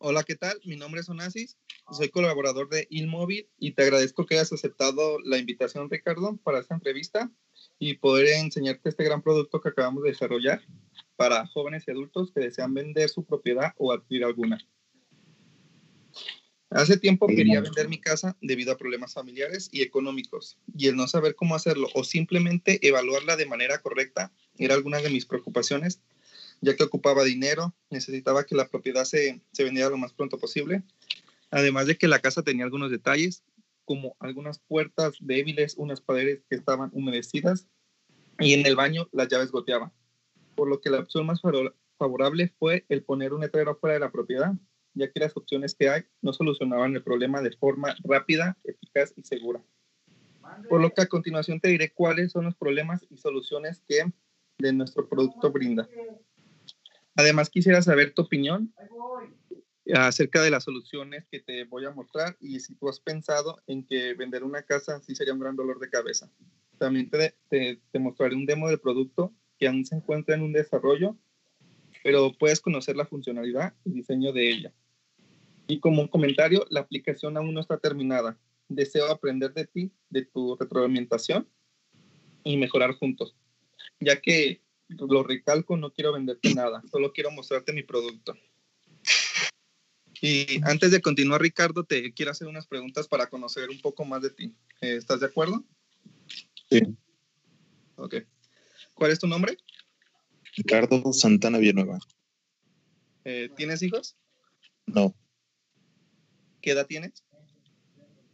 Hola, ¿qué tal? Mi nombre es Onasis, soy colaborador de InMóvil y te agradezco que hayas aceptado la invitación, Ricardo, para esta entrevista y poder enseñarte este gran producto que acabamos de desarrollar para jóvenes y adultos que desean vender su propiedad o adquirir alguna. Hace tiempo quería vender mi casa debido a problemas familiares y económicos y el no saber cómo hacerlo o simplemente evaluarla de manera correcta era alguna de mis preocupaciones ya que ocupaba dinero, necesitaba que la propiedad se, se vendiera lo más pronto posible, además de que la casa tenía algunos detalles, como algunas puertas débiles, unas paredes que estaban humedecidas y en el baño las llaves goteaban, por lo que la opción más favorable fue el poner un letrero fuera de la propiedad, ya que las opciones que hay no solucionaban el problema de forma rápida, eficaz y segura. Por lo que a continuación te diré cuáles son los problemas y soluciones que de nuestro producto brinda. Además, quisiera saber tu opinión acerca de las soluciones que te voy a mostrar y si tú has pensado en que vender una casa sí sería un gran dolor de cabeza. También te, te, mostraré un demo del producto que aún se encuentra en un desarrollo, pero puedes conocer la funcionalidad y diseño de ella. Y como un comentario, la aplicación aún no está terminada. Deseo aprender de ti, de tu retroalimentación y mejorar juntos, ya que lo recalco, no quiero venderte nada, solo quiero mostrarte mi producto. Y antes de continuar, Ricardo, te quiero hacer unas preguntas para conocer un poco más de ti. Eh, ¿Estás de acuerdo? Sí. Ok. ¿Cuál es tu nombre? Ricardo Santana Villanueva. Eh, ¿Tienes hijos? No. ¿Qué edad tienes?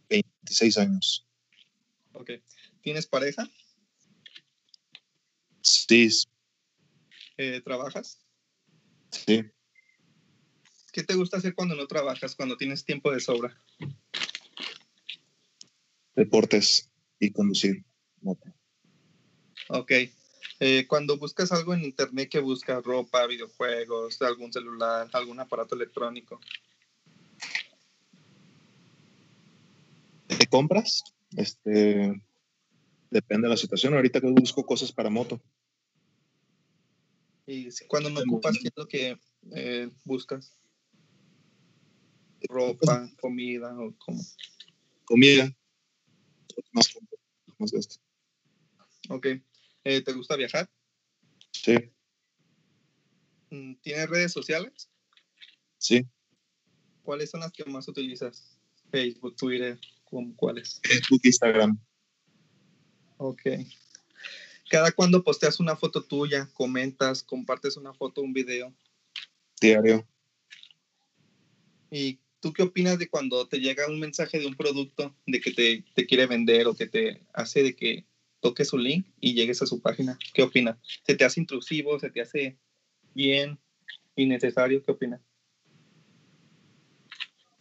26 años. Ok. ¿Tienes pareja? Sí, eh, ¿Trabajas? Sí. ¿Qué te gusta hacer cuando no trabajas, cuando tienes tiempo de sobra? Deportes y conducir Ok. Eh, cuando buscas algo en internet, ¿qué buscas? ¿Ropa, videojuegos, algún celular, algún aparato electrónico? ¿Te compras? Este, depende de la situación. Ahorita que busco cosas para moto. Y cuando no ocupas, ¿qué es lo que eh, buscas? ¿Ropa, comida o cómo? Comida. Más, más esto. Ok. Eh, ¿Te gusta viajar? Sí. Mm, ¿Tienes redes sociales? Sí. ¿Cuáles son las que más utilizas? Facebook, Twitter, ¿cuáles? Facebook, Instagram. Ok cada cuando posteas una foto tuya, comentas, compartes una foto, un video. Diario. ¿Y tú qué opinas de cuando te llega un mensaje de un producto de que te, te quiere vender o que te hace de que toques su link y llegues a su página? ¿Qué opinas? ¿Se te hace intrusivo? ¿Se te hace bien? ¿Innecesario? ¿Qué opinas?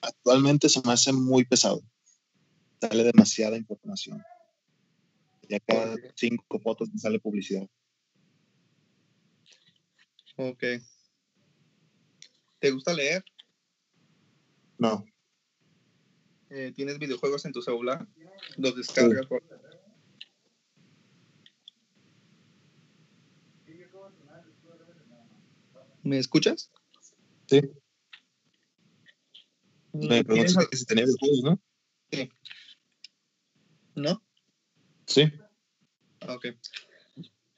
Actualmente se me hace muy pesado. Sale demasiada información. Ya cada cinco fotos me sale publicidad. Ok. ¿Te gusta leer? No. Eh, ¿Tienes videojuegos en tu celular? ¿Los descargas? ¿Me escuchas? Sí. Me preguntas si tenía videojuegos, ¿no? Sí. ¿No? Sí. Ok.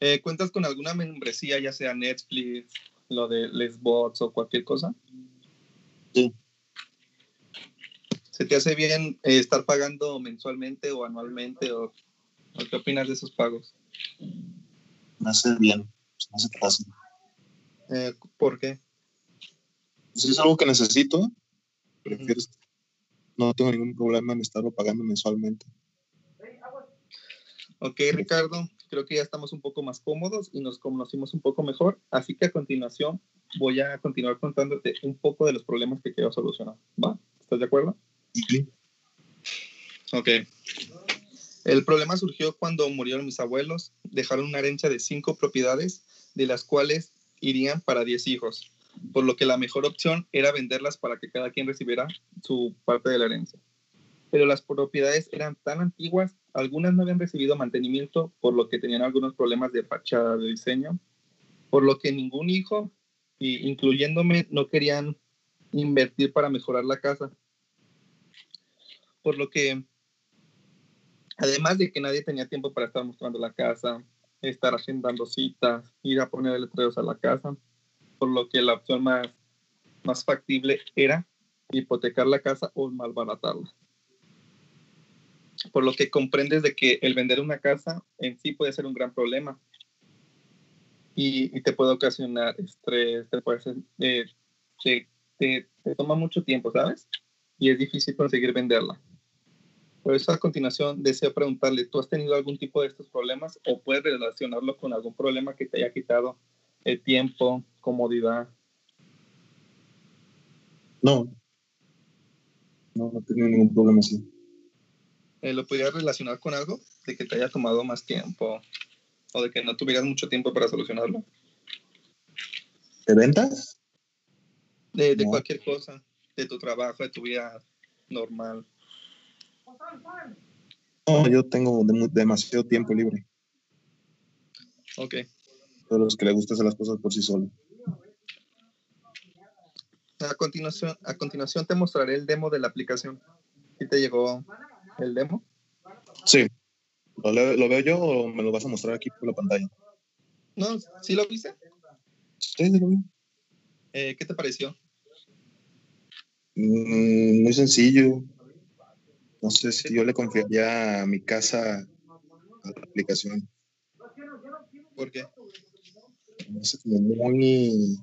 Eh, ¿Cuentas con alguna membresía, ya sea Netflix, lo de Les Bots o cualquier cosa? Sí. ¿Se te hace bien eh, estar pagando mensualmente o anualmente? O, qué opinas de esos pagos? Me hace bien, no se fácil. Eh, ¿Por qué? Si es algo que necesito, prefiero, no tengo ningún problema en estarlo pagando mensualmente. Ok, Ricardo, creo que ya estamos un poco más cómodos y nos conocimos un poco mejor, así que a continuación voy a continuar contándote un poco de los problemas que quiero solucionar. ¿Va? ¿Estás de acuerdo? Sí. Ok. El problema surgió cuando murieron mis abuelos. Dejaron una herencia de cinco propiedades, de las cuales irían para diez hijos, por lo que la mejor opción era venderlas para que cada quien recibiera su parte de la herencia pero las propiedades eran tan antiguas, algunas no habían recibido mantenimiento, por lo que tenían algunos problemas de fachada, de diseño, por lo que ningún hijo, incluyéndome, no querían invertir para mejorar la casa. Por lo que, además de que nadie tenía tiempo para estar mostrando la casa, estar agendando citas, ir a poner letreros a la casa, por lo que la opción más, más factible era hipotecar la casa o malbaratarla. Por lo que comprendes de que el vender una casa en sí puede ser un gran problema y, te puede ocasionar estrés, te, puede eh, te, toma mucho tiempo, ¿sabes? Y es difícil conseguir venderla. Por eso a continuación deseo preguntarle, ¿tú has tenido algún tipo de estos problemas o puedes relacionarlo con algún problema que te haya quitado el tiempo, comodidad? No, no, no tengo ningún problema así. Eh, ¿Lo podrías relacionar con algo? De que te haya tomado más tiempo o de que no tuvieras mucho tiempo para solucionarlo. ¿De ventas? De, de cualquier cosa, de tu trabajo, de tu vida normal. No, yo tengo demasiado tiempo libre. Ok. A los que le gusta hacer las cosas por sí solo. A continuación, a continuación te mostraré el demo de la aplicación. ¿Sí te llegó el demo? Sí. ¿Lo, ¿Lo, veo yo o me lo vas a mostrar aquí por la pantalla? No, ¿sí lo viste? Sí, sí lo vi. Eh, ¿Qué te pareció? Mm, muy sencillo. No sé si yo le confiaría a mi casa a la aplicación. ¿Por qué? Como muy,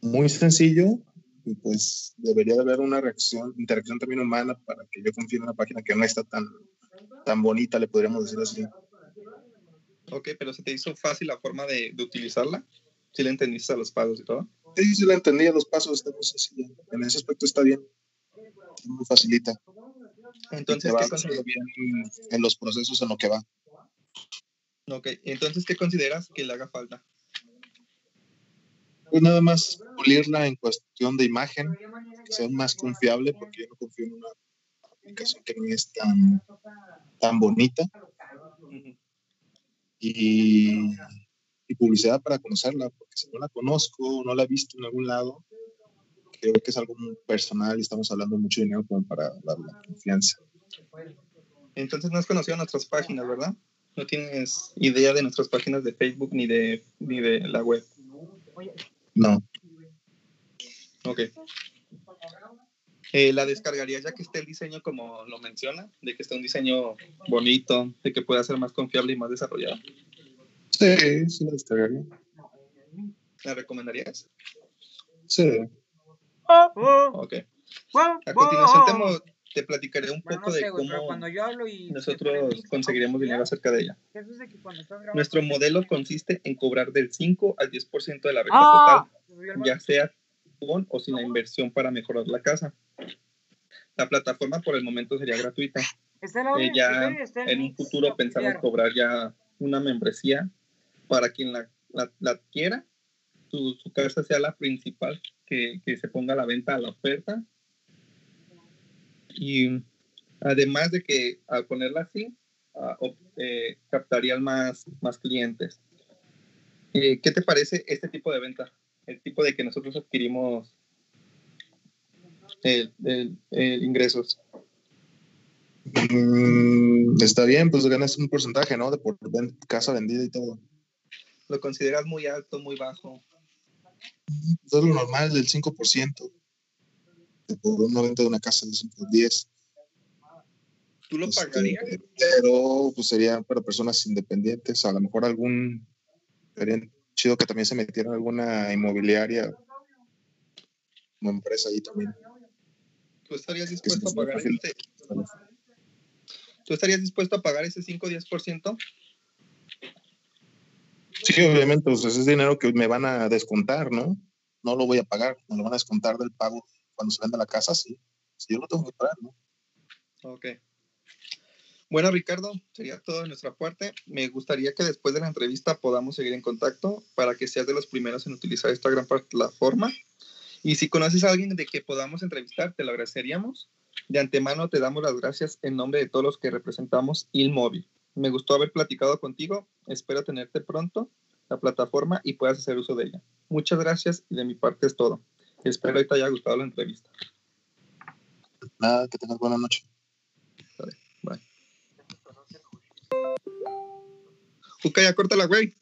muy sencillo y pues debería de haber una reacción, interacción también humana para que yo confíe en una página que no está tan, tan bonita, le podríamos decir así. Ok, pero ¿se te hizo fácil la forma de, de utilizarla? ¿Sí le entendiste a los pagos y todo? Sí, sí la entendí, los pasos está muy sencilla. En ese aspecto está bien. Muy facilita. Entonces, ¿qué consideras? en los procesos en lo que va. Ok, entonces, ¿qué consideras que le haga falta? Pues nada más pulirla en cuestión de imagen, que sea más confiable, porque yo no confío en una aplicación que no es tan, tan bonita. Y y publicidad para conocerla, porque si no la conozco, no la he visto en algún lado, creo que es algo muy personal y estamos hablando mucho dinero como para dar la confianza. Entonces no has conocido nuestras páginas, ¿verdad? No tienes idea de nuestras páginas de Facebook ni de, ni de la web. No. Ok. Eh, la descargaría ya que esté el diseño como lo menciona, de que esté un diseño bonito, de que pueda ser más confiable y más desarrollado. Sí, sí la descargaría. ¿La recomendarías? Sí. Ok. A continuación te, platicaré un poco de cómo nosotros conseguiremos dinero acerca de ella. Nuestro modelo consiste en cobrar del 5 al 10% de la venta ah. total, ya sea con o sin la inversión para mejorar la casa. La plataforma por el momento sería gratuita. Eh, ya en un futuro pensamos cobrar ya una membresía para quien la, la, adquiera, su, su, casa sea la principal que, que, se ponga a la venta a la oferta. Y además de que al ponerla así, uh, eh, captarían más, más clientes. Eh, ¿Qué te parece este tipo de venta? El tipo de que nosotros adquirimos el, el, ingresos. Mm, está bien, pues ganas un porcentaje, ¿no? De por casa vendida y todo. ¿Lo consideras muy alto, muy bajo? Es lo normal del 5%. Por una venta de una casa de 5 10. ¿Tú lo este, pagarías? pero pues sería para personas independientes. A lo mejor algún. Sería chido que también se metiera alguna inmobiliaria como empresa ahí también. ¿Tú estarías dispuesto a pagar? ¿Tú estarías dispuesto a pagar ese 5 10%? Sí, obviamente, pues ese es dinero que me van a descontar, ¿no? No lo voy a pagar, me lo van a descontar del pago cuando se venda la casa, sí. Si yo lo tengo que pagar, ¿no? Ok. Bueno, Ricardo, sería todo de nuestra parte. Me gustaría que después de la entrevista podamos seguir en contacto para que seas de los primeros en utilizar esta gran plataforma. Y si conoces a alguien de que podamos entrevistar, te lo agradeceríamos. De antemano te damos las gracias en nombre de todos los que representamos IlMóvil. Me gustó haber platicado contigo. Espero tenerte pronto la plataforma y puedas hacer uso de ella. Muchas gracias y de mi parte es todo. Espero que te haya gustado la entrevista. Nada, que tengas buena noche. Bye. Juca, ya córtala, güey.